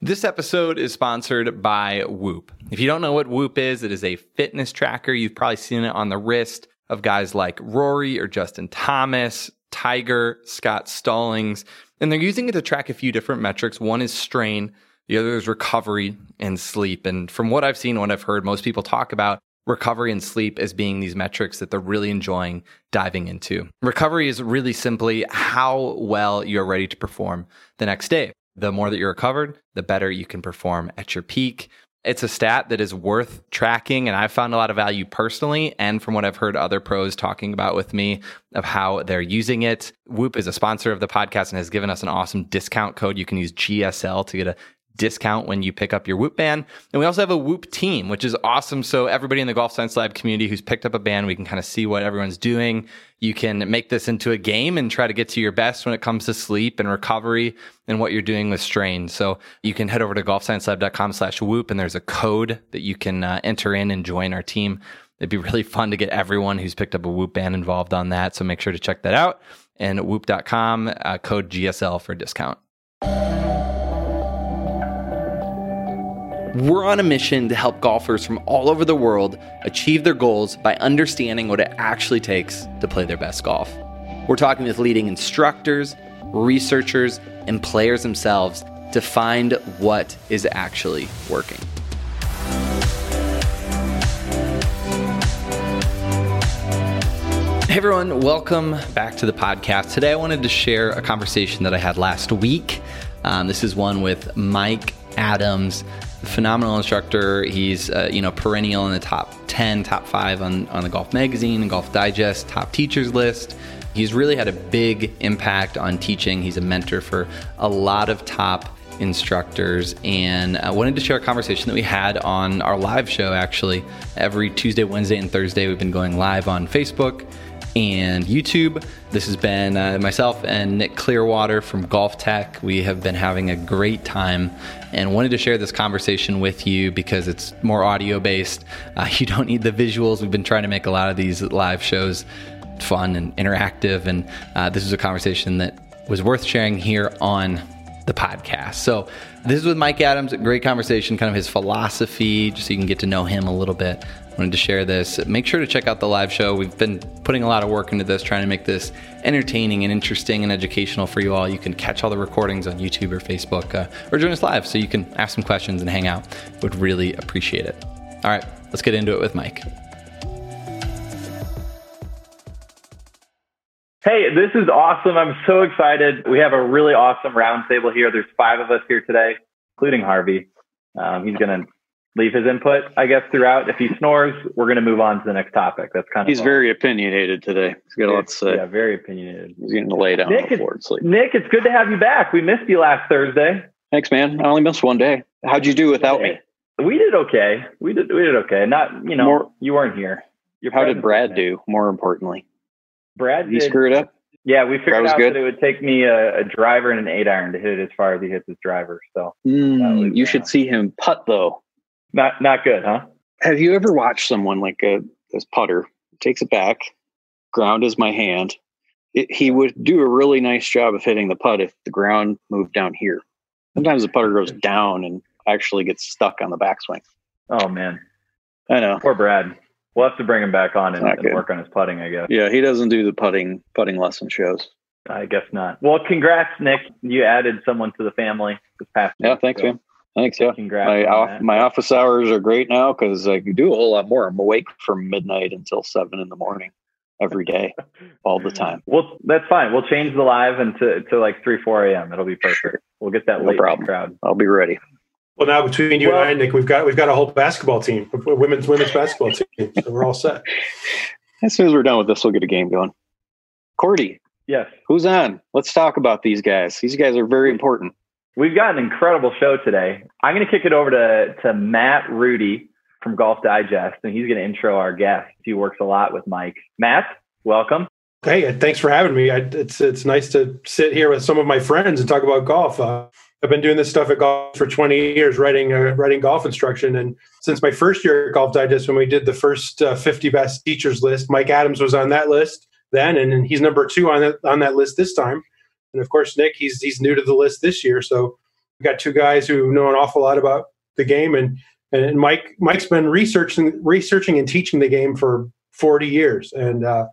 This episode is sponsored by Whoop. If you don't know what Whoop is, it is a fitness tracker. You've probably seen it on the wrist of guys like Rory or Justin Thomas, Tiger, Scott Stallings. And they're using it to track a few different metrics. One is strain, the other is recovery and sleep. And from what I've seen, what I've heard, most people talk about recovery and sleep as being these metrics that they're really enjoying diving into. Recovery is really simply how well you're ready to perform the next day the more that you're recovered, the better you can perform at your peak. It's a stat that is worth tracking, and I've found a lot of value personally, and from what I've heard other pros talking about with me of how they're using it. Whoop is a sponsor of the podcast and has given us an awesome discount code. You can use GSL to get a discount when you pick up your Whoop band. And we also have a Whoop team, which is awesome. So everybody in the Golf Science Lab community who's picked up a band, we can kind of see what everyone's doing. You can make this into a game and try to get to your best when it comes to sleep and recovery and what you're doing with strain. So you can head over to golfsciencelab.com slash whoop and there's a code that you can uh, enter in and join our team. It'd be really fun to get everyone who's picked up a Whoop band involved on that. So make sure to check that out. And whoop.com, uh, code GSL for discount. We're on a mission to help golfers from all over the world achieve their goals by understanding what it actually takes to play their best golf. We're talking with leading instructors, researchers, and players themselves to find what is actually working. Hey everyone, welcome back to the podcast. Today I wanted to share a conversation that I had last week. Um, this is one with Mike Adams phenomenal instructor. He's uh, you know perennial in the top ten, top five on on the Golf Magazine Golf Digest top teachers list. He's really had a big impact on teaching. He's a mentor for a lot of top instructors and I wanted to share a conversation that we had on our live show actually every Tuesday, Wednesday, and Thursday. We've been going live on Facebook and YouTube. This has been uh, myself and Nick Clearwater from GolfTEC. We have been having a great time and wanted to share this conversation with you because it's more audio based. Uh, you don't need the visuals. We've been trying to make a lot of these live shows fun and interactive, and uh, this is a conversation that was worth sharing here on the podcast. So, this is with Mike Adams, great conversation, kind of his philosophy, just so you can get to know him a little bit wanted to share this. Make sure to check out the live show. We've been putting a lot of work into this, trying to make this entertaining and interesting and educational for you all. You can catch all the recordings on YouTube or Facebook uh, or join us live so you can ask some questions and hang out. Would really appreciate it. All right, let's get into it with Mike. Hey, this is awesome. I'm so excited. We have a really awesome roundtable here. There's five of us here today, including Harvey. Um, he's going to leave his input, I guess, throughout. If he snores, we're going to move on to the next topic. That's kind of he's very opinionated today. He's got a lot to say. Yeah, very opinionated. He's going to lay down Nick, the floor sleep. Nick, it's good to have you back. We missed you last Thursday. Thanks, man. I only missed one day. How'd you do without me? We did okay. We did we did okay. Not you know More, you weren't here. Your how did Brad do? More importantly, Brad did, he screwed up. Yeah, we figured out good? that it would take me a, a, driver and an eight iron to hit it as far as he hits his driver. So mm, was, you uh, should see him putt though. Not not good, huh? Have you ever watched someone like a this putter takes it back, ground is my hand. It, he would do a really nice job of hitting the putt if the ground moved down here. Sometimes the putter goes down and actually gets stuck on the backswing. Oh man, I know. Poor Brad. We'll have to bring him back on and, and work on his putting, I guess. Yeah, he doesn't do the putting putting lesson shows. I guess not. Well, congrats, Nick. You added someone to the family this past. Yeah, thanks, so. man. Thanks. Yeah. Congrats. My, off, my office hours are great now because I can do a whole lot more. I'm awake from midnight until seven in the morning every day, all the time. Well, that's fine. We'll change the live into to like three, four a.m. It'll be perfect. Sure. We'll get that no late problem. crowd. I'll be ready. Well, now between you well, and I, Nick, we've got we've got a whole basketball team, women's women's basketball team. So we're all set. As soon as we're done with this, we'll get a game going. Cordie. Yes. Who's on? Let's talk about these guys. These guys are very important. We've got an incredible show today. I'm going to kick it over to, to Matt Rudy from Golf Digest, and he's going to intro our guest. He works a lot with Mike. Matt, welcome. Hey, thanks for having me. I, it's it's nice to sit here with some of my friends and talk about golf. Uh, I've been doing this stuff at golf for 20 years, writing uh, writing golf instruction, and since my first year at Golf Digest, when we did the first uh, 50 best teachers list, Mike Adams was on that list then, and he's number two on that on that list this time. And of course, Nick, he's he's new to the list this year, so We got two guys who know an awful lot about the game, and and Mike Mike's been researching researching and teaching the game for 40 years. And uh,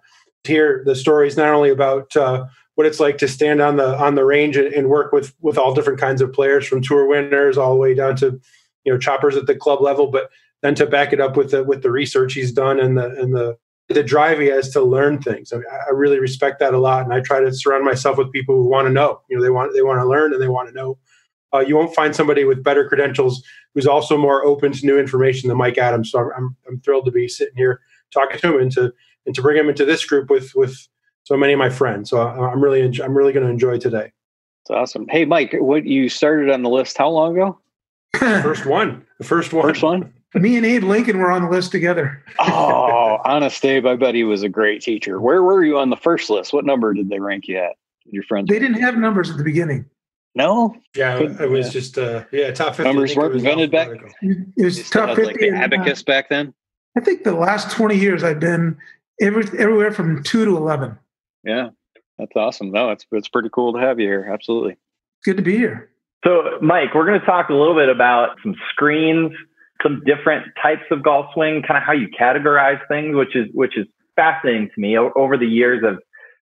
hear the stories not only about uh, what it's like to stand on the on the range and, and, work with with all different kinds of players, from tour winners all the way down to you know choppers at the club level, but then to back it up with the with the research he's done and the and the the drive he has to learn things. I, mean, I really respect that a lot, and I try to surround myself with people who want to know. You know, they want they want to learn and they want to know. Uh, you won't find somebody with better credentials who's also more open to new information than Mike Adams. So I'm, I'm, I'm thrilled to be sitting here talking to him and to and to bring him into this group with with so many of my friends. So I'm really I'm really going to enjoy today. That's awesome. Hey, Mike, what you started on the list how long ago? first one. The first one. First one. Me and Abe Lincoln were on the list together. oh, honest Abe, I bet he was a great teacher. Where were you on the first list? What number did they rank you at? Your friends? They didn't have numbers at the beginning. No. Yeah, it was yeah. just uh, yeah top fifty. Numbers weren't invented back. It was top fifty. Like the abacus uh, back then. I think the last twenty years I've been every, everywhere from two to eleven. Yeah, that's awesome. No, it's it's pretty cool to have you here. Absolutely. Good to be here. So, Mike, we're going to talk a little bit about some screens, some different types of golf swing, kind of how you categorize things, which is which is fascinating to me. Over the years, I've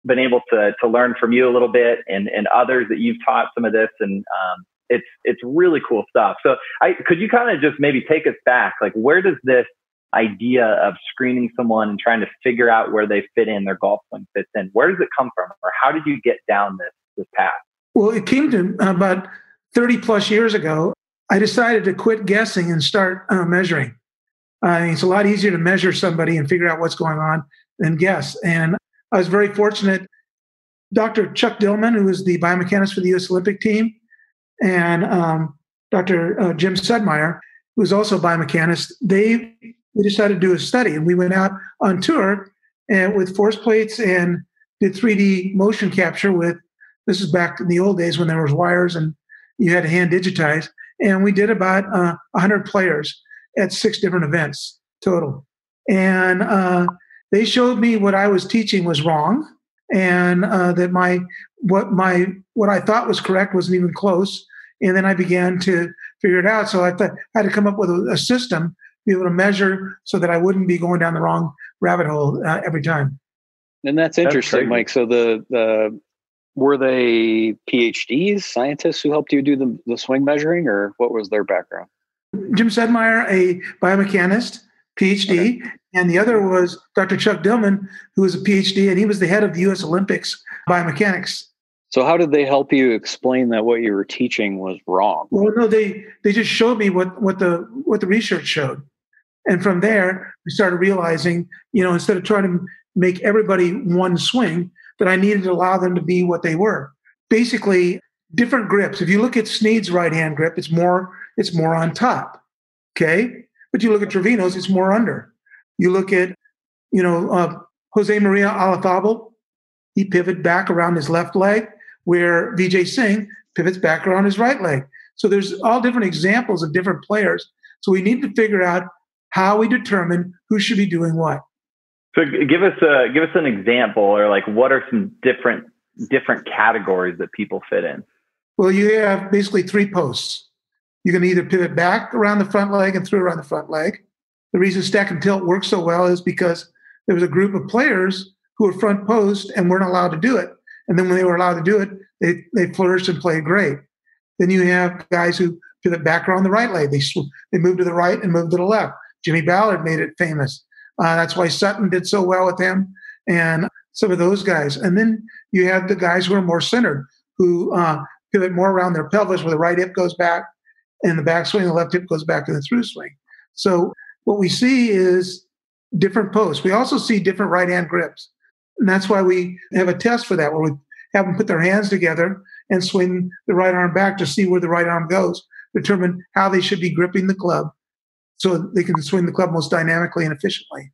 been able to to learn from you a little bit, and and others that you've taught some of this, and um, it's it's really cool stuff. So, I could you kind of just maybe take us back, like where does this idea of screening someone and trying to figure out where they fit in, their golf swing fits in, where does it come from, or how did you get down this this path? Well, it came to about 30 plus years ago, I decided to quit guessing and start uh, measuring. Uh, it's a lot easier to measure somebody and figure out what's going on than guess. And I was very fortunate. Dr. Chuck Dillman, who was the biomechanist for the U.S. Olympic team, and um, Dr. Uh, Jim Sedmeyer, who was also a biomechanist, they we decided to do a study, and we went out on tour and with force plates and did 3D motion capture with. This is back in the old days when there was wires and you had to hand digitize. And we did about uh, 100 players at six different events total. And uh, they showed me what I was teaching was wrong, and uh, that my what my what I thought was correct wasn't even close. And then I began to figure it out. So I, thought I had to come up with a, a system, be able to measure, so that I wouldn't be going down the wrong rabbit hole uh, every time. And that's interesting, that's Mike. So the the were they PhDs, scientists who helped you do the, the swing measuring, or what was their background? Jim Sedmeyer, a biomechanist, PhD, okay. and the other was Dr. Chuck Dillman, who was a PhD, and he was the head of the U.S. Olympics biomechanics. So, how did they help you explain that what you were teaching was wrong? Well, no, they they just showed me what what the what the research showed, and from there we started realizing, you know, instead of trying to make everybody one swing, that I needed to allow them to be what they were. Basically, different grips. If you look at Snead's right hand grip, it's more it's more on top. Okay, but you look at Trevino's, it's more under. You look at you know uh, Jose Maria Olazabal, he pivoted back around his left leg, where Vijay Singh pivots back around his right leg. So there's all different examples of different players. So we need to figure out how we determine who should be doing what. So give us a give us an example, or like what are some different different categories that people fit in? Well, you have basically three posts. You can either pivot back around the front leg and through around the front leg. The reason stack and tilt works so well is because there was a group of players who were front post and weren't allowed to do it. And then when they were allowed to do it, they, they flourished and played great. Then you have guys who pivot back around the right leg. They, they move to the right and move to the left. Jimmy Ballard made it famous. Uh, that's why Sutton did so well with him and some of those guys. And then you have the guys who are more centered, who uh, pivot more around their pelvis, where the right hip goes back and the backswing, the left hip goes back in the through swing. So what we see is different posts. We also see different right hand grips. And that's why we have a test for that, where we have them put their hands together and swing the right arm back to see where the right arm goes, determine how they should be gripping the club so they can swing the club most dynamically and efficiently.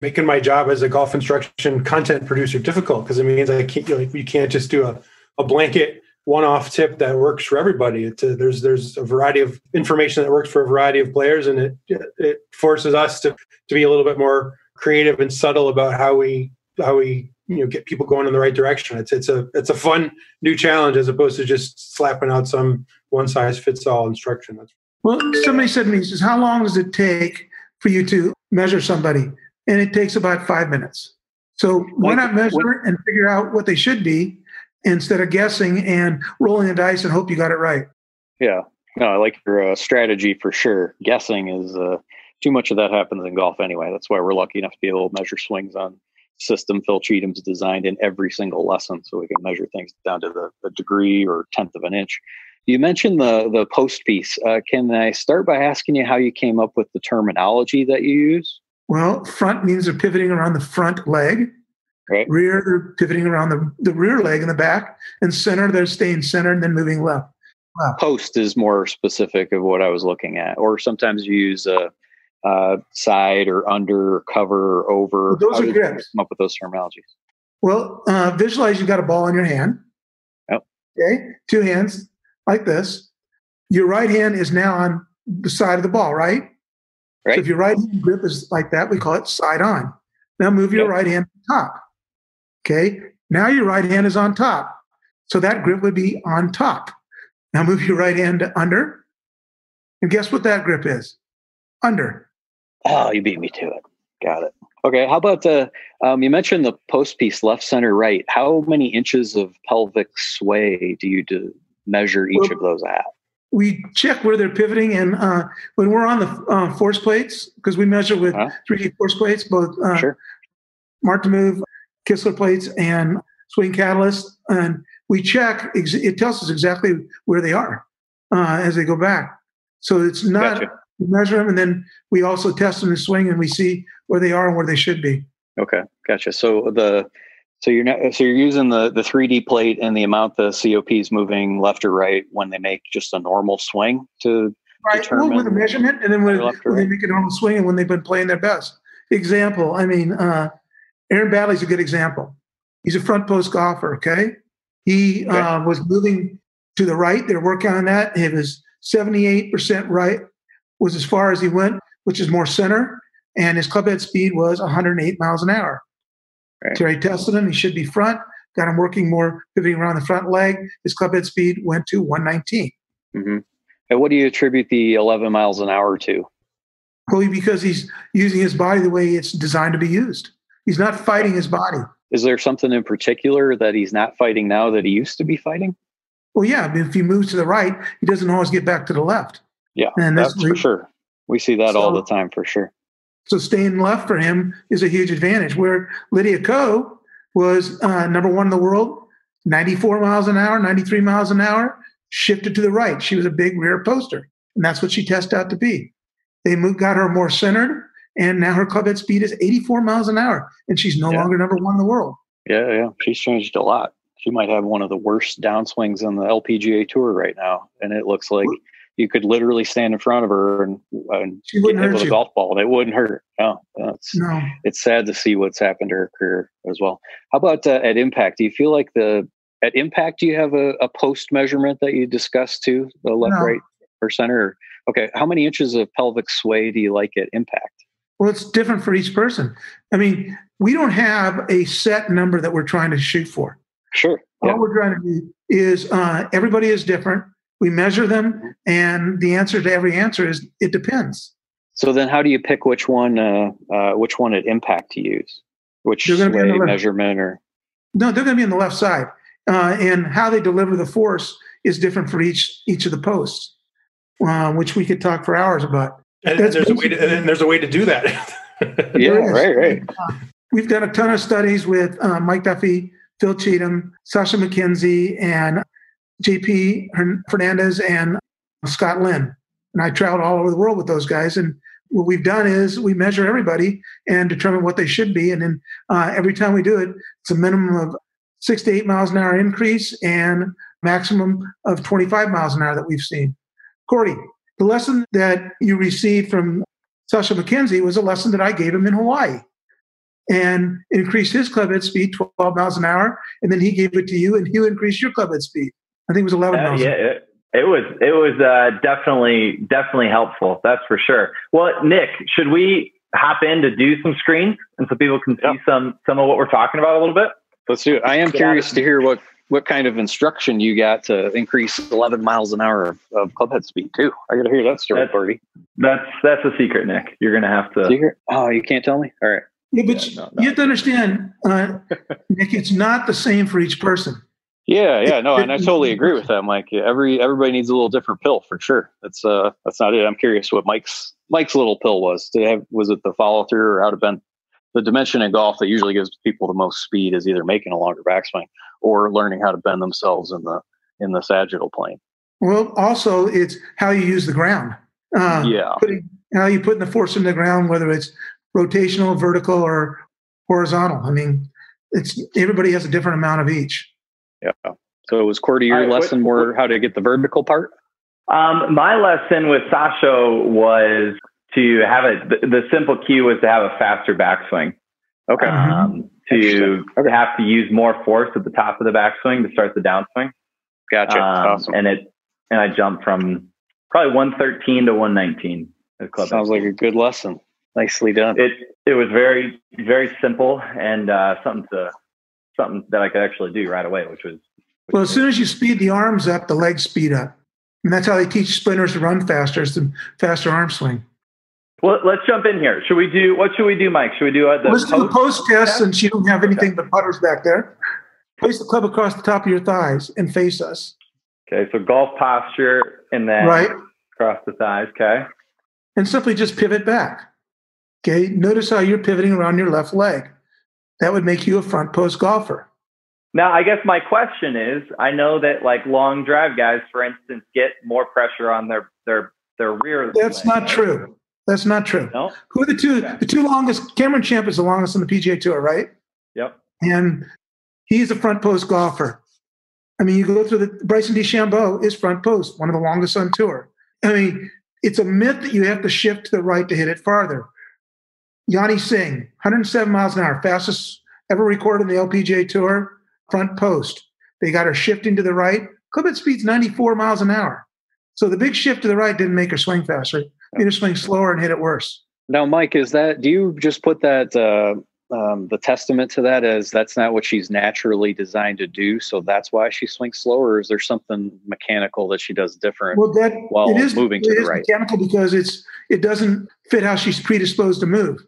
Making my job as a golf instruction content producer difficult because it means I can't, you, know, you can't just do a, a blanket one-off tip that works for everybody. A, there's there's a variety of information that works for a variety of players, and it it forces us to to be a little bit more creative and subtle about how we how we you know get people going in the right direction. It's it's a it's a fun new challenge as opposed to just slapping out some one size fits all instruction. That's well, somebody said to me, he says, How long does it take for you to measure somebody? And it takes about five minutes. So why not measure and figure out what they should be instead of guessing and rolling the dice and hope you got it right? Yeah. No, I like your uh, strategy for sure. Guessing is uh, too much of that happens in golf anyway. That's why we're lucky enough to be able to measure swings on system Phil Cheetham's designed in every single lesson so we can measure things down to the, the degree or tenth of an inch. You mentioned the the post piece. Uh, can I start by asking you how you came up with the terminology that you use? Well, front means they're pivoting around the front leg. Right. Rear, they're pivoting around the, the rear leg in the back. And center, they're staying centered and then moving left. left. Post is more specific of what I was looking at. Or sometimes you use a, a side or under or cover or over. Well, those how are grips. Come up with those terminologies. Well, uh, visualize you've got a ball in your hand. Yep. Okay. Two hands like this. Your right hand is now on the side of the ball, right? Right. So if your right hand grip is like that, we call it side on. Now move your yep. right hand to top. Okay. Now your right hand is on top. So that grip would be on top. Now move your right hand to under. And guess what that grip is? Under. Oh, you beat me to it. Got it. Okay. How about the, um, you mentioned the post piece left, center, right. How many inches of pelvic sway do you do, measure each well, of those at? We check where they're pivoting, and uh, when we're on the uh, force plates, because we measure with huh? 3D force plates, both uh, sure. Mark to Move, Kistler plates, and Swing Catalyst, and we check. It tells us exactly where they are uh, as they go back. So it's not gotcha. measure them, and then we also test them to swing, and we see where they are and where they should be. Okay, gotcha. So the so you're not, so you're using the the 3D plate and the amount the COP is moving left or right when they make just a normal swing to right. determine well, with a measurement, and then when, when right. they make a normal swing and when they've been playing their best. Example, I mean, uh, Aaron Baddeley's a good example. He's a front post golfer. Okay, he okay. Uh, was moving to the right. They're working on that. It was 78% right was as far as he went, which is more center, and his club head speed was 108 miles an hour. Right. Terry tested him. He should be front. Got him working more, pivoting around the front leg. His club head speed went to 119. Mm-hmm. And what do you attribute the 11 miles an hour to? Only because he's using his body the way it's designed to be used. He's not fighting his body. Is there something in particular that he's not fighting now that he used to be fighting? Well, yeah. If he moves to the right, he doesn't always get back to the left. Yeah, and that's, that's for sure. We see that so, all the time for sure. So staying left for him is a huge advantage. Where Lydia Ko was uh, number one in the world, 94 miles an hour, 93 miles an hour, shifted to the right. She was a big rear poster, and that's what she tested out to be. They moved, got her more centered, and now her club head speed is 84 miles an hour, and she's no yeah. longer number one in the world. Yeah, yeah, she's changed a lot. She might have one of the worst downswings on the LPGA tour right now, and it looks like you could literally stand in front of her and, and hit with a golf ball and it wouldn't hurt. No, it's, no. it's sad to see what's happened to her career as well. How about uh, at impact? Do you feel like the at impact, do you have a, a post measurement that you discuss too, the left, no. right, or center? Okay, how many inches of pelvic sway do you like at impact? Well, it's different for each person. I mean, we don't have a set number that we're trying to shoot for. Sure. All we're trying to do is uh, everybody is different we measure them and the answer to every answer is it depends. So then how do you pick which one uh, uh, which one at impact to use? Which sway measurement or? No they're going to be on the left side uh, and how they deliver the force is different for each each of the posts uh, which we could talk for hours about. And, and there's a way to and there's a way to do that. Yeah right right. Uh, we've done a ton of studies with uh, mike duffy phil cheetham sasha mackenzie and JP Fernandez and Scott Lynn. And I traveled all over the world with those guys. And what we've done is we measure everybody and determine what they should be. And then uh, every time we do it, it's a minimum of six to eight miles an hour increase and maximum of 25 miles an hour that we've seen. Cordie, the lesson that you received from Sasha MacKenzie was a lesson that I gave him in Hawaii and increased his club head speed 12 miles an hour. And then he gave it to you and you increased your club head speed. I think it was 11 uh, Yeah, it, it, was it was uh, definitely definitely helpful. That's for sure. Well, Nick, should we hop in to do some screens, and so people can see some some of what we're talking about a little bit? Let's do it. I am Yeah. curious to hear what what kind of instruction you got to increase 11 miles an hour of, of clubhead speed too. I got to hear that story, That's- Birdie. That's that's a secret, Nick. You're gonna have to. Do you hear? Oh, you can't tell me. All right. Yeah, but Yeah, no, you have to understand, uh, Nick, it's not the same for each person. Yeah, yeah, no, and I totally agree with that, Mike. Yeah, every everybody needs a little different pill for sure. That's uh, that's not it. I'm curious what Mike's Mike's little pill was. Did have was it the follow through or how to bend? The dimension in golf that usually gives people the most speed is either making a longer backswing or learning how to bend themselves in the in the sagittal plane. Well, also, it's how you use the ground. Uh, Yeah, putting how you putting the force in the ground, whether it's rotational, vertical, or horizontal. I mean, it's everybody has a different amount of each. Yeah. So it was Cordie your All right, what- lesson more how to get the vertical part? Um, my lesson with Sasha was to have a the, the simple key was to have a faster backswing. Okay. Um, to Okay. have to use more force at the top of the backswing to start the downswing. Gotcha. Um, awesome. And it and I jumped from probably 113 to 119. at club Sounds like a good lesson. Nicely done. it it was very very simple and uh, something to something that I could actually do right away, which was Well, as soon as you speed the arms up, the legs speed up, and that's how they teach sprinters to run faster. Is the faster arm swing. well. Let's jump in here. Should we do what should we do, Mike? Should we do uh, the Let's do the post? post test since you don't have anything but putters back there. Place the club across the top of your thighs and face us. Okay, so golf posture and then Right. across the thighs. Okay. and simply just pivot back. Okay, notice how you're pivoting around your left leg. That would make you a front post golfer. Now, I guess my question is, I know that like long drive guys, for instance, get more pressure on their their their rear. That's leg, not true. That's not true. No. Who are the two? The two longest. Cameron Champ is the longest on the PGA Tour, right? Yep. And he's a front post golfer. I mean, you go through the Bryson DeChambeau is front post, one of the longest on tour. I mean, it's a myth that you have to shift to the right to hit it farther. Yani Tseng, 107 miles an hour, fastest ever recorded in the LPGA Tour, front post. They got her shifting to the right. Head speed's 94 miles an hour. So the big shift to the right didn't make her swing faster. Made her swing slower and hit it worse. Now, Mike, is that do you just put that uh, um, the testament to that as that's not what she's naturally designed to do, so that's why she swings slower? Or is there something mechanical that she does different? Well, that While it is moving to it the is right. mechanical because it's it doesn't fit how she's predisposed to move.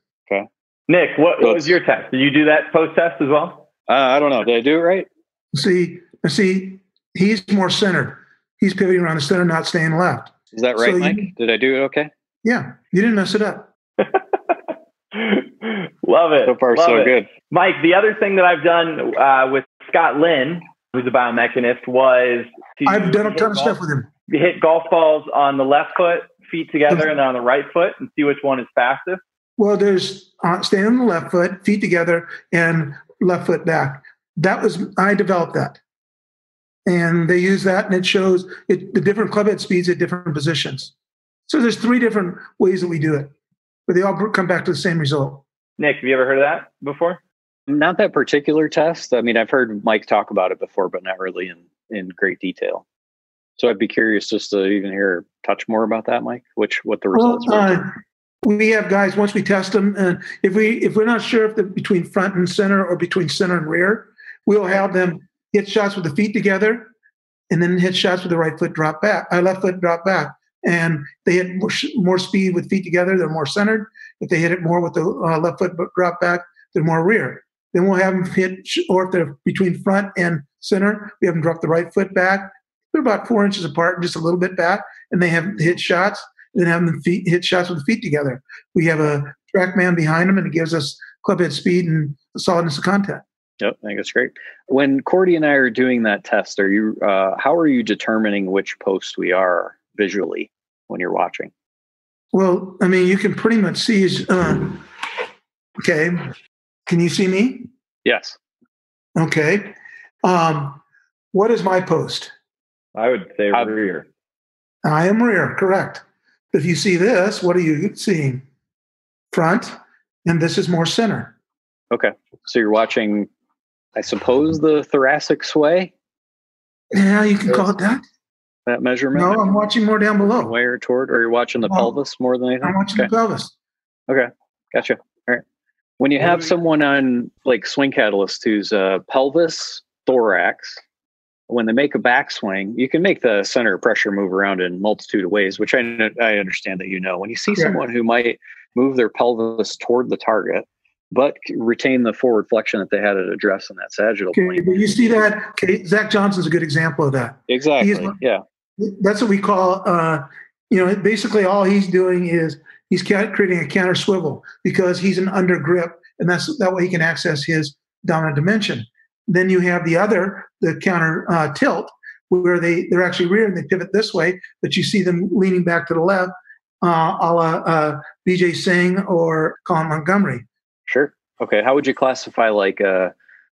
Nick, what, So what was your test? Did you do that post test as well? Uh, I don't know. Did I do it right? See, see, he's more centered. He's pivoting around the center, not staying left. Is that So right, you- Mike? Did I do it okay? Yeah, you didn't mess it up. Love it. So far, Love so it. good. Mike, the other thing that I've done uh, with Scott Lynn, who's a biomechanist, was to I've done a ton of golf- stuff with him. hit golf balls on the left foot, feet together, and then on the right foot, and see which one is fastest. Well, there's uh, staying on the left foot, feet together, and left foot back. That was I developed that, and they use that, and it shows it, the different club head speeds at different positions. So there's three different ways that we do it, but they all come back to the same result. Nick, have you ever heard of that before? Not that particular test. I mean, I've heard Mike talk about it before, but not really in in great detail. So I'd be curious just to even hear touch more about that, Mike. Which what the Well, results were. We have guys once we test them, and if we if we're not sure if they're between front and center or between center and rear, we'll have them hit shots with the feet together, and then hit shots with the right foot drop back, uh, left foot drop back, and they hit more, more speed with feet together. They're more centered. If they hit it more with the uh, left foot drop back, they're more rear. Then we'll have them hit, or if they're between front and center, we have them drop the right foot back. They're about four inches apart, just a little bit back, and they have hit shots and have them feet, hit shots with the feet together. We have a TrackMan behind them, and it gives us club head speed and the solidness of contact. Yep, I think that's great. When Cordie and I are doing that test, are you? Uh, how are you determining which post we are visually when you're watching? Well, I mean, you can pretty much see. is, Uh, okay, can you see me? Yes. Okay. Um, what is my post? I would say Uh, rear. I am rear, correct. If you see this, what are you seeing? Front, and this is more center. Okay. So you're watching, I suppose, the thoracic sway Yeah, you can call it that. that measurement. No, I'm watching more down below. Way or toward, or you're watching the No. pelvis more than anything. I'm watching okay. the pelvis. Okay. Gotcha. All right. When you have someone on like Swing Catalyst who's uh, pelvis, thorax, when they make a backswing, you can make the center of pressure move around in multitude of ways, which I, I understand that you know. When you see Yeah. someone who might move their pelvis toward the target, but retain the forward flexion that they had at address in that sagittal Okay, plane. but you see that? Okay, Zach Johnson's a good example of that. Exactly. Yeah. That's what we call, uh, you know, basically all he's doing is he's creating a counter swivel because he's an under grip, and that's that way he can access his dominant dimension. Then you have the other, the counter uh, tilt, where they they're actually rear and they pivot this way, but you see them leaning back to the left, uh, a la uh, Vijay Singh or Colin Montgomerie. Sure. Okay. How would you classify like uh,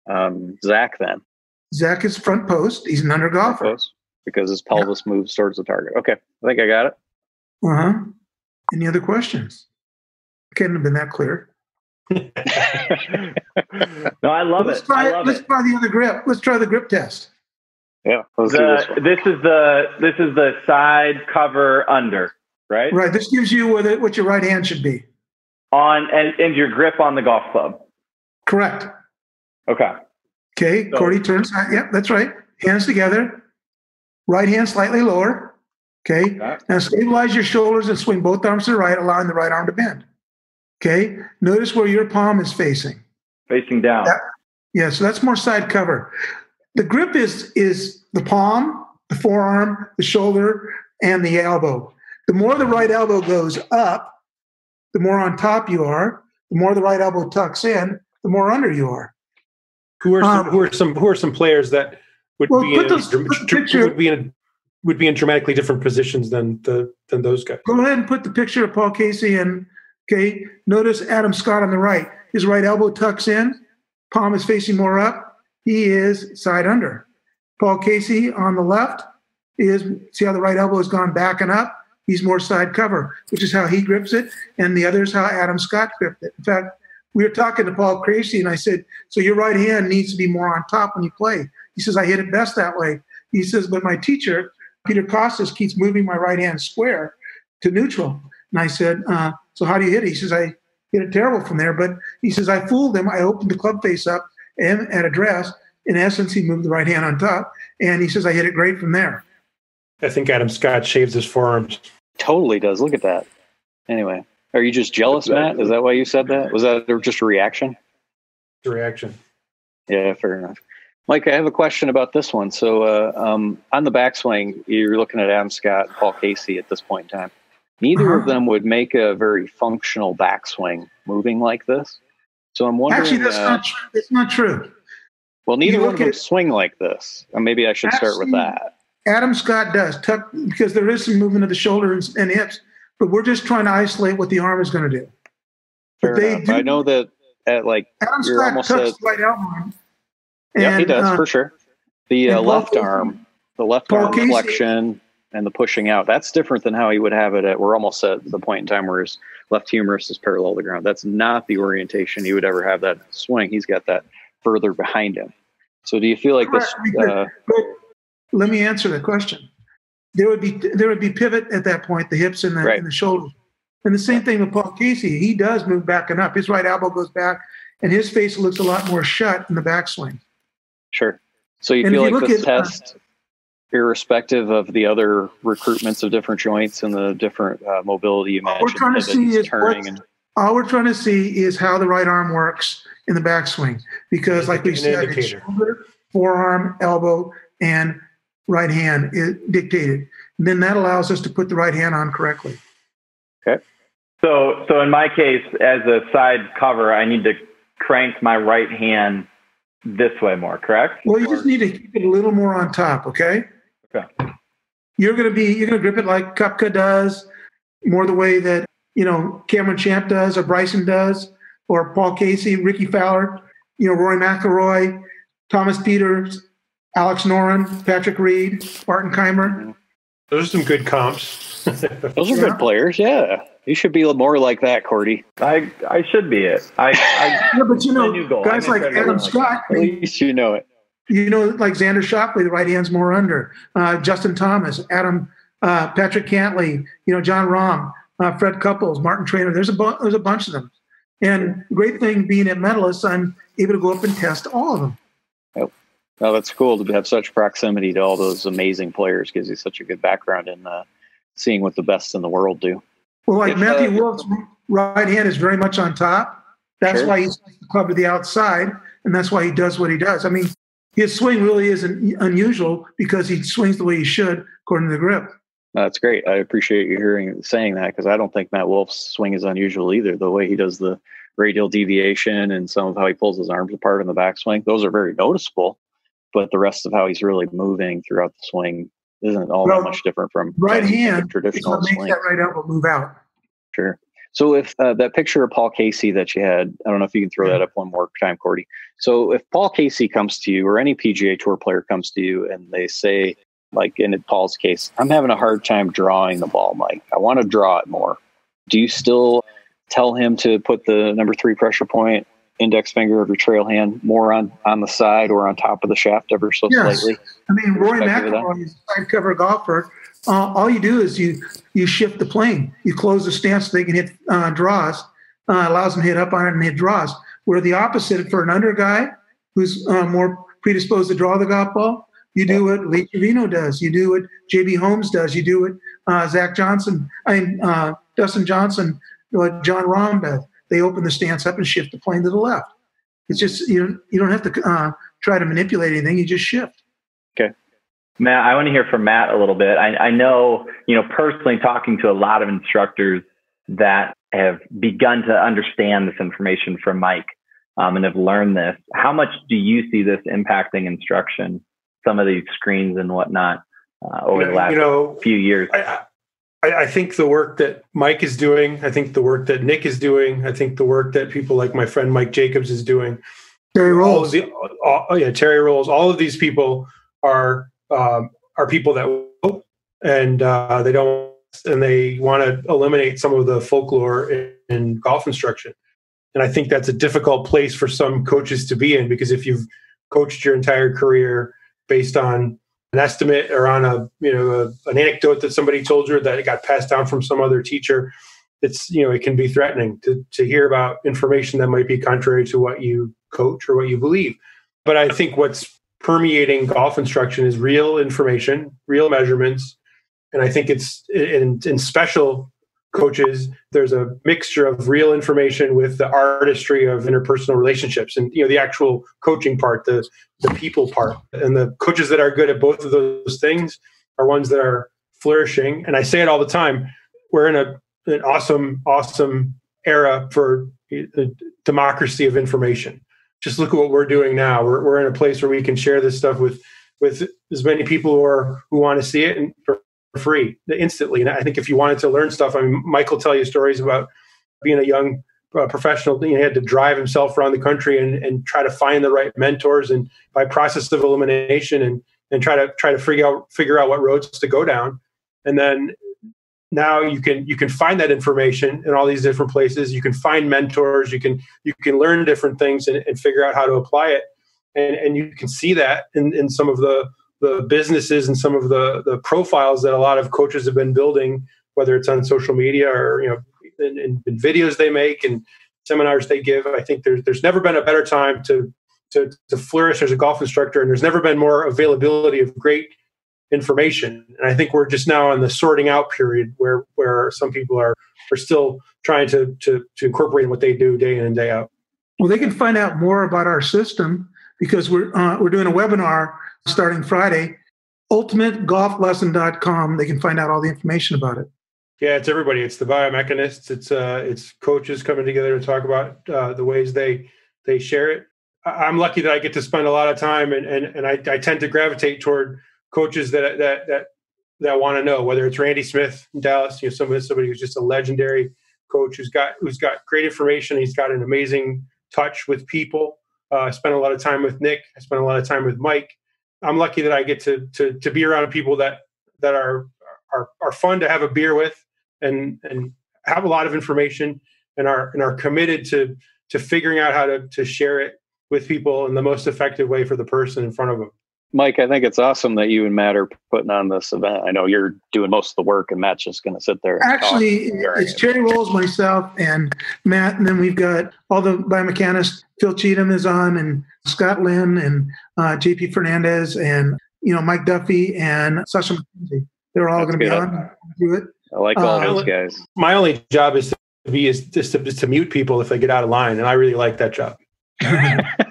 um, Zach then? Zach is front post. He's an under golfer. Because his pelvis moves towards the target. Okay. I think I got it. Uh huh. Any other questions? Couldn't have been that clear. No, I love let's it. try I love let's it. try the other grip. Let's try the grip test. Yeah. Let's do this this is the this is the side cover under, right? Right. This gives you what, it- what your right hand should be. On and, and your grip on the golf club. Correct. Okay. Okay. So- Cordie turns. uh, Yep, that's right. Hands together. Right hand slightly lower. Okay. Okay. Now stabilize your shoulders and swing both arms to the right, allowing the right arm to bend. Okay. Notice where your palm is facing. Facing down. Yeah. Yeah, so that's more side cover. The grip is is the palm, the forearm, the shoulder, and the elbow. The more the right elbow goes up, the more on top you are. The more the right elbow tucks in, the more under you are. Who are some, Um, who are some who are some players that would Well, be in, those- put the picture- would be in a, would be in dramatically different positions than the than those guys. Go ahead and put the picture of Paul Casey and okay. Notice Adam Scott on the right. His right elbow tucks in, palm is facing more up. He is side under. Paul Casey on the left is see how the right elbow has gone back and up. He's more side cover, which is how he grips it, and the other is how Adam Scott gripped it. In fact, we were talking to Paul Casey, and I said, "So your right hand needs to be more on top when you play." He says, "I hit it best that way." He says, "But my teacher, Peter Kostis, keeps moving my right hand square to neutral." And I said, uh, "So how do you hit it?" He says, "I hit it terrible from there." But he says, "I fooled him. I opened the club face up and at address. In essence, he moved the right hand on top, and he says I hit it great from there." I think Adam Scott shaves his forearms. Totally does. Look at that. Anyway, are you just jealous, Matt? Is that why you said that? Was that just a reaction? The reaction. Yeah, fair enough. Mike, I have a question about this one. So, uh, um, on the backswing, you're looking at Adam Scott, and Paul Casey at this point in time. Neither of Uh-huh. them would make a very functional backswing moving like this. So I'm wondering. Actually, that's uh, not true. That's not true. well, neither one of them at- swing like this. Or maybe I should start with that. Adam Scott does tuck because there is some movement of the shoulder and, hips, but we're just trying to isolate what the arm is going to do. Fair but they enough. do- I know that at like Adam Scott tucks at- the right elbow. Yeah, he does uh, for sure. The uh, Paul left arm, the left Paul arm Casey- flexion and the pushing out. That's different than how he would have it at. We're almost at the point in time where his left humerus is parallel to the ground. That's not the orientation he would ever have that swing. He's got that further behind him. So do you feel like this? Uh, let me answer the question. There would be there would be pivot at that point, the hips and the, Right. and the shoulders. And the same thing with Paul Casey. He does move back and up. His right elbow goes back, and his face looks a lot more shut in the backswing. sure. So you And feel you like look this at, uh, test, irrespective of the other recruitments of different joints and the different uh, mobility you All we're trying to see is turning, and All we're trying to see is how the right arm works in the backswing, because like we An said, shoulder, forearm, elbow, and right hand is dictated. And then that allows us to put the right hand on correctly. Okay. So, so in my case, as a side cover, I need to crank my right hand this way more, correct? Well, you just need to keep it a little more on top, okay? Okay. You're gonna be you're gonna grip it like Koepka does, more the way that you know Cameron Champ does, or Bryson does, or Paul Casey, Rickie Fowler, you know Rory McIlroy, Thomas Pieters, Alex Noren, Patrick Reed, Martin Kaymer. Those are some good comps. those are Yeah. good players. Yeah, you should be more like that, Cordie. I, I should be it. I, I Yeah, but you know, guys like gonna try to Adam win like Scott, At least you know it. You know, like Xander Schauffele, the right hand's more under. Uh, Justin Thomas, Adam, uh, Patrick Cantlay, you know, Jon Rahm, uh, Fred Couples, Martin Trainer. There's a bu- there's a bunch of them. And great thing being at Medalist, I'm able to go up and test all of them. Yep. Well, that's cool to have such proximity to all those amazing players. Gives you such a good background in uh, seeing what the best in the world do. Well, like If, Matthew uh, Wolff's right hand is very much on top. That's Sure. why he's the club to the outside, and that's why he does what he does. I mean, his swing really isn't unusual because he swings the way he should according to the grip. That's great. I appreciate you hearing saying that because I don't think Matt Wolff's swing is unusual either. The way he does the radial deviation and some of how he pulls his arms apart in the backswing, those are very noticeable. But the rest of how he's really moving throughout the swing isn't all Well, that much different from Right hand traditional swing. that right elbow move out. Sure. So if uh, that picture of Paul Casey that you had, I don't know if you can throw that up one more time, Cordie. So if Paul Casey comes to you or any PGA Tour player comes to you and they say, like in Paul's case, I'm having a hard time drawing the ball, Mike. I want to draw it more. Do you still tell him to put the number three pressure point index finger of your trail hand more on on the side or on top of the shaft ever so Yes. slightly? I mean, Rory. McIlroy is a side cover golfer. Uh, all you do is you you shift the plane. You close the stance so they can hit uh, draws. Uh, allows them to hit up on it and hit draws. Where the opposite for an under guy who's uh, more predisposed to draw the golf ball, you do what Lee Trevino does. You do what JB Holmes does. You do what uh, Zach Johnson, I mean, uh, Dustin Johnson, what Jon Rahm does. They open the stance up and shift the plane to the left. It's just you don't you don't have to uh, try to manipulate anything. You just shift. Okay, Matt, I want to hear from Matt a little bit. I, I know, you know, personally talking to a lot of instructors that have begun to understand this information from Mike um, and have learned this. How much do you see this impacting instruction, some of these screens and whatnot, uh, over the last you know, few years? I, I, I think the work that Mike is doing, I think the work that Nick is doing, I think the work that people like my friend Mike Jacobs is doing, Terry Rowles. the, all, oh yeah, Terry Rowles, all of these people are um, are people that will, and uh, they don't and they want to eliminate some of the folklore in, in golf instruction. And I think that's a difficult place for some coaches to be in because if you've coached your entire career based on an estimate or on a you know a, an anecdote that somebody told you that it got passed down from some other teacher, it's you know it can be threatening to to hear about information that might be contrary to what you coach or what you believe. But I think what's permeating golf instruction is real information, real measurements, and I think it's in, in special coaches there's a mixture of real information with the artistry of interpersonal relationships and you know the actual coaching part the the people part. And the coaches that are good at both of those things are ones that are flourishing. And i say it all the time we're in a an awesome awesome era for the democracy of information. Just look at what we're doing now. We're, we're in a place where we can share this stuff with with as many people who are who want to see it and free instantly. And I think if you wanted to learn stuff, I mean, Mike will tell you stories about being a young uh, professional. You know, he had to drive himself around the country and, and try to find the right mentors, and by process of elimination, and and try to try to figure out figure out what roads to go down. And then now you can you can find that information in all these different places. You can find mentors. You can you can learn different things and, and figure out how to apply it. And and you can see that in, in some of the the businesses and some of the the profiles that a lot of coaches have been building, whether it's on social media or you know in, in, in videos they make and seminars they give. I think there's there's never been a better time to to to flourish as a golf instructor, and there's never been more availability of great information. And I think we're just now in the sorting out period where where some people are are still trying to to to incorporate what they do day in and day out. Well, they can find out more about our system because we're uh, we're doing a webinar starting Friday. UltimateGolfLesson.com. They can find out all the information about it. Yeah, it's everybody. It's the biomechanists. It's uh, it's coaches coming together to talk about uh, the ways they they share it. I'm lucky that I get to spend a lot of time, and and, and I, I tend to gravitate toward coaches that that that that want to know whether it's Randy Smith in Dallas, you know, somebody somebody who's just a legendary coach who's got who's got great information. He's got an amazing touch with people. Uh, I spent a lot of time with Nick. I spent a lot of time with Mike. I'm lucky that I get to to to be around people that that are are are fun to have a beer with and and have a lot of information and are and are committed to to figuring out how to to share it with people in the most effective way for the person in front of them. Mike, I think it's awesome that you and Matt are putting on this event. I know you're doing most of the work, and Matt's just going to sit there. Actually, it's Terry Rowles, myself, and Matt, and then we've got all the biomechanists. Phil Cheetham is on, and Scott Lynn, and uh, JP Fernandez, and you know Mike Duffy, and Sasha MacKenzie. They're all going to be on. Do it. I like all uh, those guys. My only job is to be is just to, is to mute people if they get out of line, and I really like that job.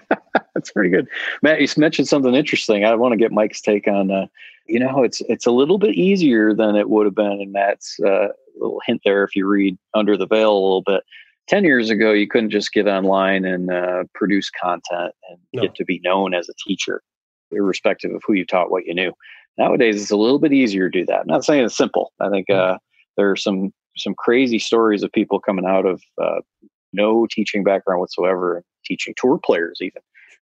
That's pretty good, Matt. You mentioned something interesting. I want to get Mike's take on. Uh, you know, it's it's a little bit easier than it would have been in Matt's uh, little hint there. If you read under the veil a little bit, ten years ago, you couldn't just get online and uh, produce content and no. get to be known as a teacher, irrespective of who you taught, what you knew. Nowadays, it's a little bit easier to do that. I'm not saying it's simple. I think uh, there are some some crazy stories of people coming out of uh, no teaching background whatsoever, teaching tour players even.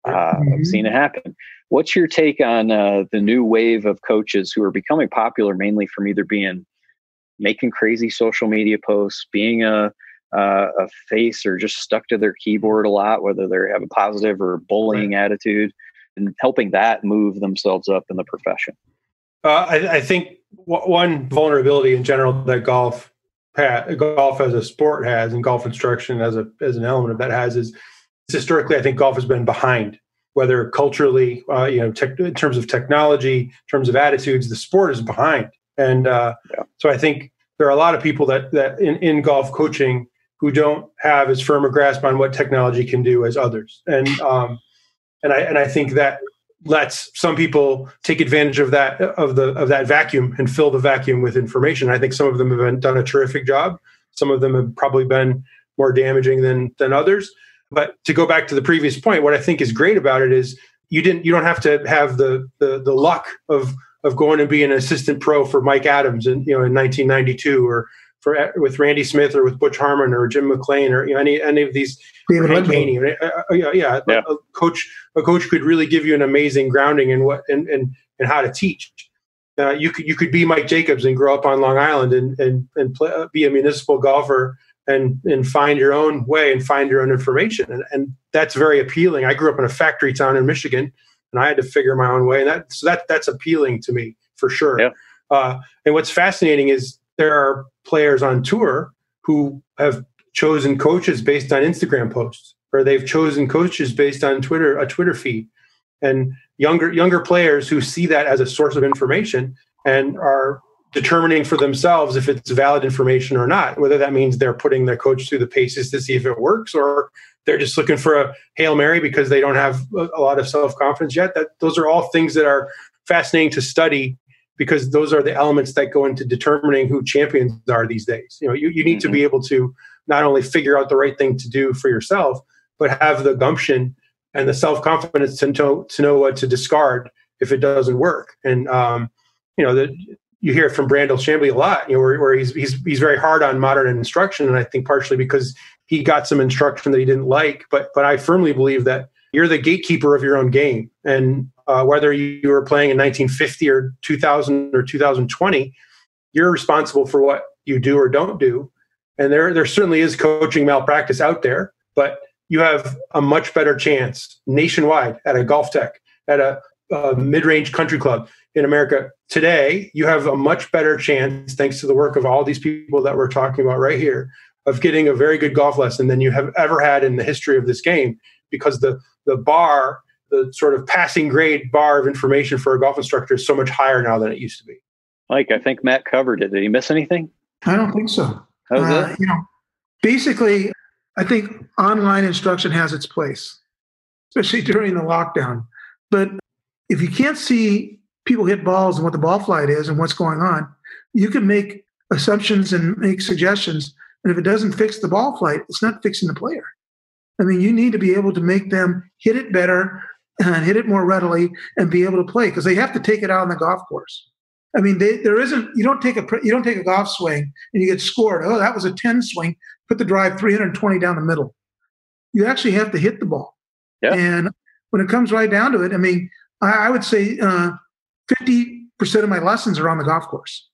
Uh, mm-hmm. I've seen it happen. What's your take on uh, the new wave of coaches who are becoming popular mainly from either being making crazy social media posts, being a uh, a face or just stuck to their keyboard a lot, whether they have a positive or bullying right. attitude, and helping that move themselves up in the profession? Uh, I, I, think w- one vulnerability in general that golf golf as a sport has, and golf instruction as a as an element of that has is historically, I think golf has been behind, whether culturally, uh, you know, tech, in terms of technology, in terms of attitudes, the sport is behind. And uh, yeah. so I think there are a lot of people that that in, in golf coaching who don't have as firm a grasp on what technology can do as others. And um, and I and I think that lets some people take advantage of that of the of that vacuum and fill the vacuum with information. I think some of them have been, done a terrific job. Some of them have probably been more damaging than than others. But to go back to the previous point, what I think is great about it is you didn't you don't have to have the the, the luck of of going and being an assistant pro for Mike Adams in you know in 1992 or for with Randy Smith or with Butch Harmon or Jim McLean or you know any any of these David Haney, uh, uh, yeah, yeah, yeah. A, coach a coach could really give you an amazing grounding in what and and, and how to teach. Uh, you could you could be Mike Jacobs and grow up on Long Island and and and play, uh, be a municipal golfer and and find your own way and find your own information. And, and that's very appealing. I grew up in a factory town in michigan and i had to figure my own way and that so that that's appealing to me for sure. Yeah. uh, and what's fascinating is there are players on tour who have chosen coaches based on instagram posts or they've chosen coaches based on twitter a twitter feed. And younger younger players who see that as a source of information and are determining for themselves if it's valid information or not, whether that means they're putting their coach through the paces to see if it works or they're just looking for a Hail Mary because they don't have a lot of self-confidence yet. That those are all things that are fascinating to study because those are the elements that go into determining who champions are these days. You know, you, you need mm-hmm. to be able to not only figure out the right thing to do for yourself, but have the gumption and the self-confidence to know, to know what to discard if it doesn't work. And um, you know, the, you hear it from Brandel Chamblee a lot, you know, where, where he's, he's, he's very hard on modern instruction. And I think partially because he got some instruction that he didn't like, but, but I firmly believe that you're the gatekeeper of your own game. And uh, whether you were playing in 1950 or 2000 or 2020, you're responsible for what you do or don't do. And there, there certainly is coaching malpractice out there, but you have a much better chance nationwide at a GolfTEC, at a, a mid-range country club in America today, you have a much better chance, thanks to the work of all these people that we're talking about right here, of getting a very good golf lesson than you have ever had in the history of this game because the the bar, the sort of passing grade bar of information for a golf instructor is so much higher now than it used to be. Mike, I think Matt covered it. Did he miss anything? I don't think so. Uh, you know, basically, I think online instruction has its place, especially during the lockdown. But if you can't see people hit balls and what the ball flight is and what's going on, you can make assumptions and make suggestions. And if it doesn't fix the ball flight, it's not fixing the player. I mean, you need to be able to make them hit it better and hit it more readily and be able to play because they have to take it out on the golf course. I mean, they, there isn't. You don't take a you don't take a golf swing and you get scored. Oh, that was a ten swing. Put the drive 320 down the middle. You actually have to hit the ball. Yeah. And when it comes right down to it, I mean, I, I would say uh, 50% of my lessons are on the golf course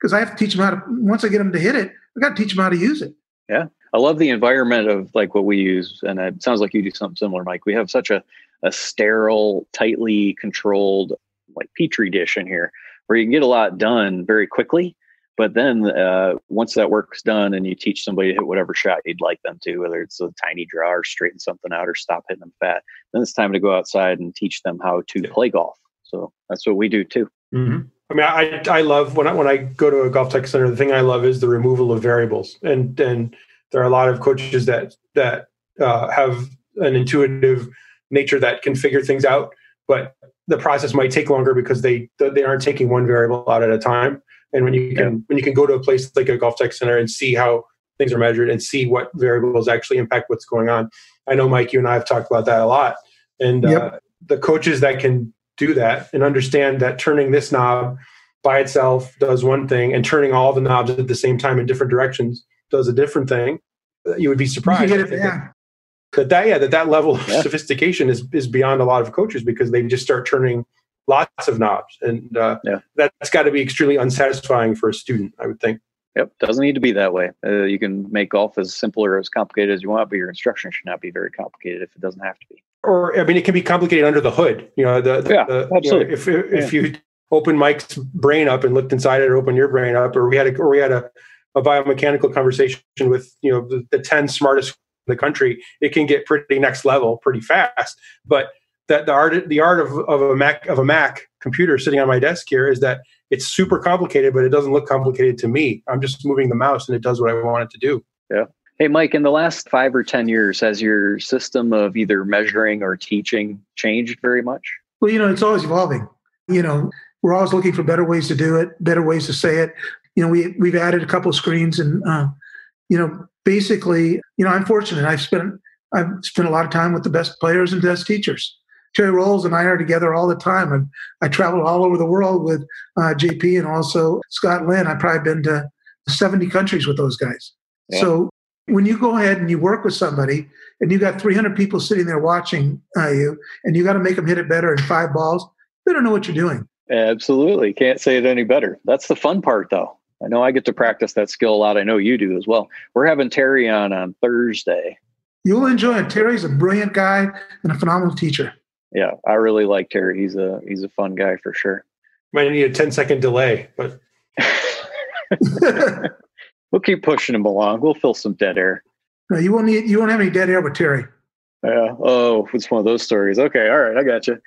because I have to teach them how to, once I get them to hit it, I got to teach them how to use it. Yeah. I love the environment of like what we use. And it sounds like you do something similar, Mike. We have such a, a sterile, tightly controlled like petri dish in here where you can get a lot done very quickly. But then uh, once that work's done and you teach somebody to hit whatever shot you'd like them to, whether it's a tiny draw or straighten something out or stop hitting them fat, then it's time to go outside and teach them how to yeah. play golf. So that's what we do too. Mm-hmm. I mean, I I love when I when I go to a GolfTEC center. The thing I love is the removal of variables, and and there are a lot of coaches that that uh, have an intuitive nature that can figure things out, but the process might take longer because they they aren't taking one variable out at a time. And when you can yeah. when you can go to a place like a GolfTEC center and see how things are measured and see what variables actually impact what's going on. I know Mike, you and I have talked about that a lot, and yep. uh, the coaches that can do that and understand that turning this knob by itself does one thing and turning all the knobs at the same time in different directions does a different thing you would be surprised it, yeah. that, that yeah that that level of yeah. sophistication is is beyond a lot of coaches because they just start turning lots of knobs and uh, yeah. that's got to be extremely unsatisfying for a student i would think Yep, doesn't need to be that way. Uh, you can make golf as simple or as complicated as you want, but your instruction should not be very complicated if it doesn't have to be or I mean, it can be complicated under the hood. You know, the, the yeah, the, absolutely. You know, if if yeah. you open Mike's brain up and looked inside it, or open your brain up, or we had a or we had a, a biomechanical conversation with you know the, the ten smartest in the country, it can get pretty next level pretty fast. But that the art the art of, of a Mac of a Mac computer sitting on my desk here is that it's super complicated, but it doesn't look complicated to me. I'm just moving the mouse and it does what I want it to do. Yeah. Hey, Mike, in the last five or 10 years, has your system of either measuring or teaching changed very much? Well, you know, it's always evolving. You know, we're always looking for better ways to do it, better ways to say it. You know, we, we've added a couple of screens and, uh, you know, basically, you know, I'm fortunate. I've spent, I've spent a lot of time with the best players and best teachers. Terry Rowles and I are together all the time. I've, I traveled all over the world with uh, JP and also Scott Lynn. I've probably been to 70 countries with those guys. Yeah. So when you go ahead and you work with somebody and you got 300 people sitting there watching uh, you and you got to make them hit it better in five balls they don't know what you're doing. Absolutely. Can't say it any better. That's the fun part though. I know i get to practice that skill a lot. I know you do as well. We're having terry on on thursday. You'll enjoy it. Terry's a brilliant guy and a phenomenal teacher. Yeah i really like terry. He's a he's a fun guy for sure. Might need a 10 second delay but we'll keep pushing him along. We'll fill some dead air. No, you won't need. You won't have any dead air with Terry. Yeah. Oh, it's one of those stories. Okay. All right. I got you.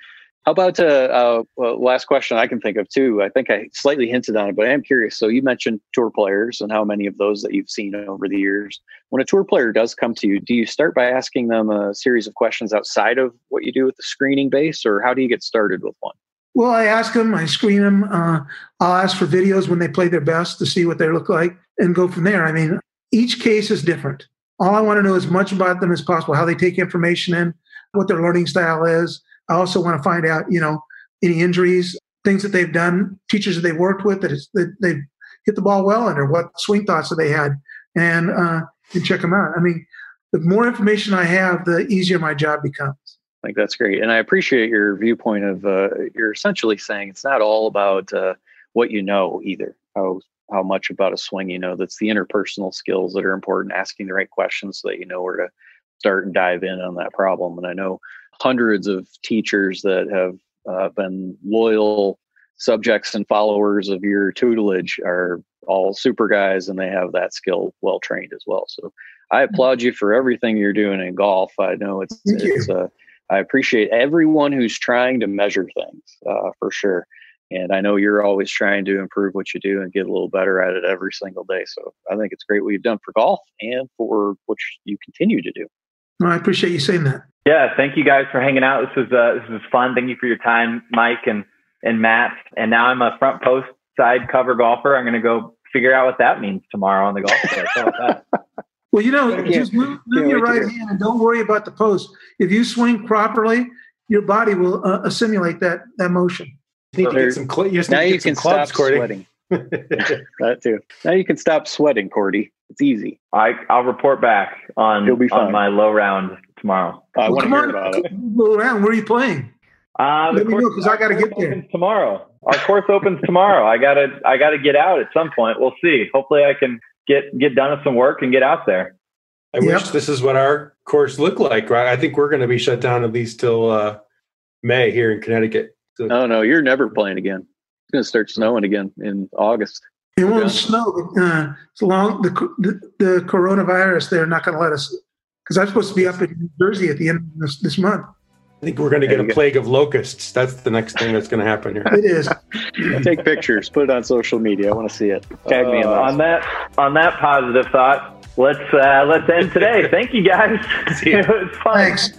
How about uh, uh last question I can think of too? I think I slightly hinted on it, but I am curious. So you mentioned tour players and how many of those that you've seen over the years. When a tour player does come to you, do you start by asking them a series of questions outside of what you do with the screening base, or how do you get started with one? Well, I ask them, I screen them. Uh, I'll ask for videos when they play their best to see what they look like and go from there. I mean, each case is different. All I want to know as much about them as possible, how they take information in, what their learning style is. I also want to find out, you know, any injuries, things that they've done, teachers that they've worked with that, is, that they've hit the ball well under, what swing thoughts that they had, and uh, and check them out. I mean, the more information I have, the easier my job becomes. I think that's great, and I appreciate your viewpoint of uh, you're essentially saying it's not all about uh, what you know either. How how much about a swing you know. That's the interpersonal skills that are important. Asking the right questions so that you know where to start and dive in on that problem. And I know hundreds of teachers that have uh, been loyal subjects and followers of your tutelage are all super guys and they have that skill well trained as well. So I mm-hmm. applaud you for everything you're doing in golf. I know it's it's uh, I appreciate everyone who's trying to measure things uh, for sure. And I know you're always trying to improve what you do and get a little better at it every single day. So I think it's great what you've done for golf and for what you continue to do. Well, I appreciate you saying that. Yeah, thank you guys for hanging out. This was uh, this was fun. Thank you for your time, Mike and and Matt. And now I'm a front post side cover golfer. I'm going to go figure out what that means tomorrow on the golf course. well, you know, just move, move your right hand and don't worry about the post. If you swing properly, your body will uh, assimilate that that motion. You need to get some. Cl- you now you can clubs, stop Cordie. sweating. that too. Now you can stop sweating, Cordie. It's easy. I I'll report back on You'll be fine. on my low round tomorrow. Uh, I want to hear on, about it. Low round. Where are you playing? Uh, Let me know because I got to get there tomorrow. Our course opens tomorrow. I gotta I gotta get out at some point. We'll see. Hopefully, I can get get done with some work and get out there. I yep. wish this is what our course looked like. Right? I think we're going to be shut down at least till uh, May here in Connecticut. So Oh no, you're never playing again. It's going to start snowing again in August. It won't Yeah. snow. Uh, so long the, the the coronavirus, they're not going to let us. Because I'm supposed to be up in New Jersey at the end of this, this month. I think we're going to get a go. plague of locusts. That's the next thing that's going to happen here. It is. Take pictures, put it on social media. I want to see it. Tag me in Uh, on that on that positive thought, let's uh, let's end today. Thank you guys. See ya. it was fun. Thanks.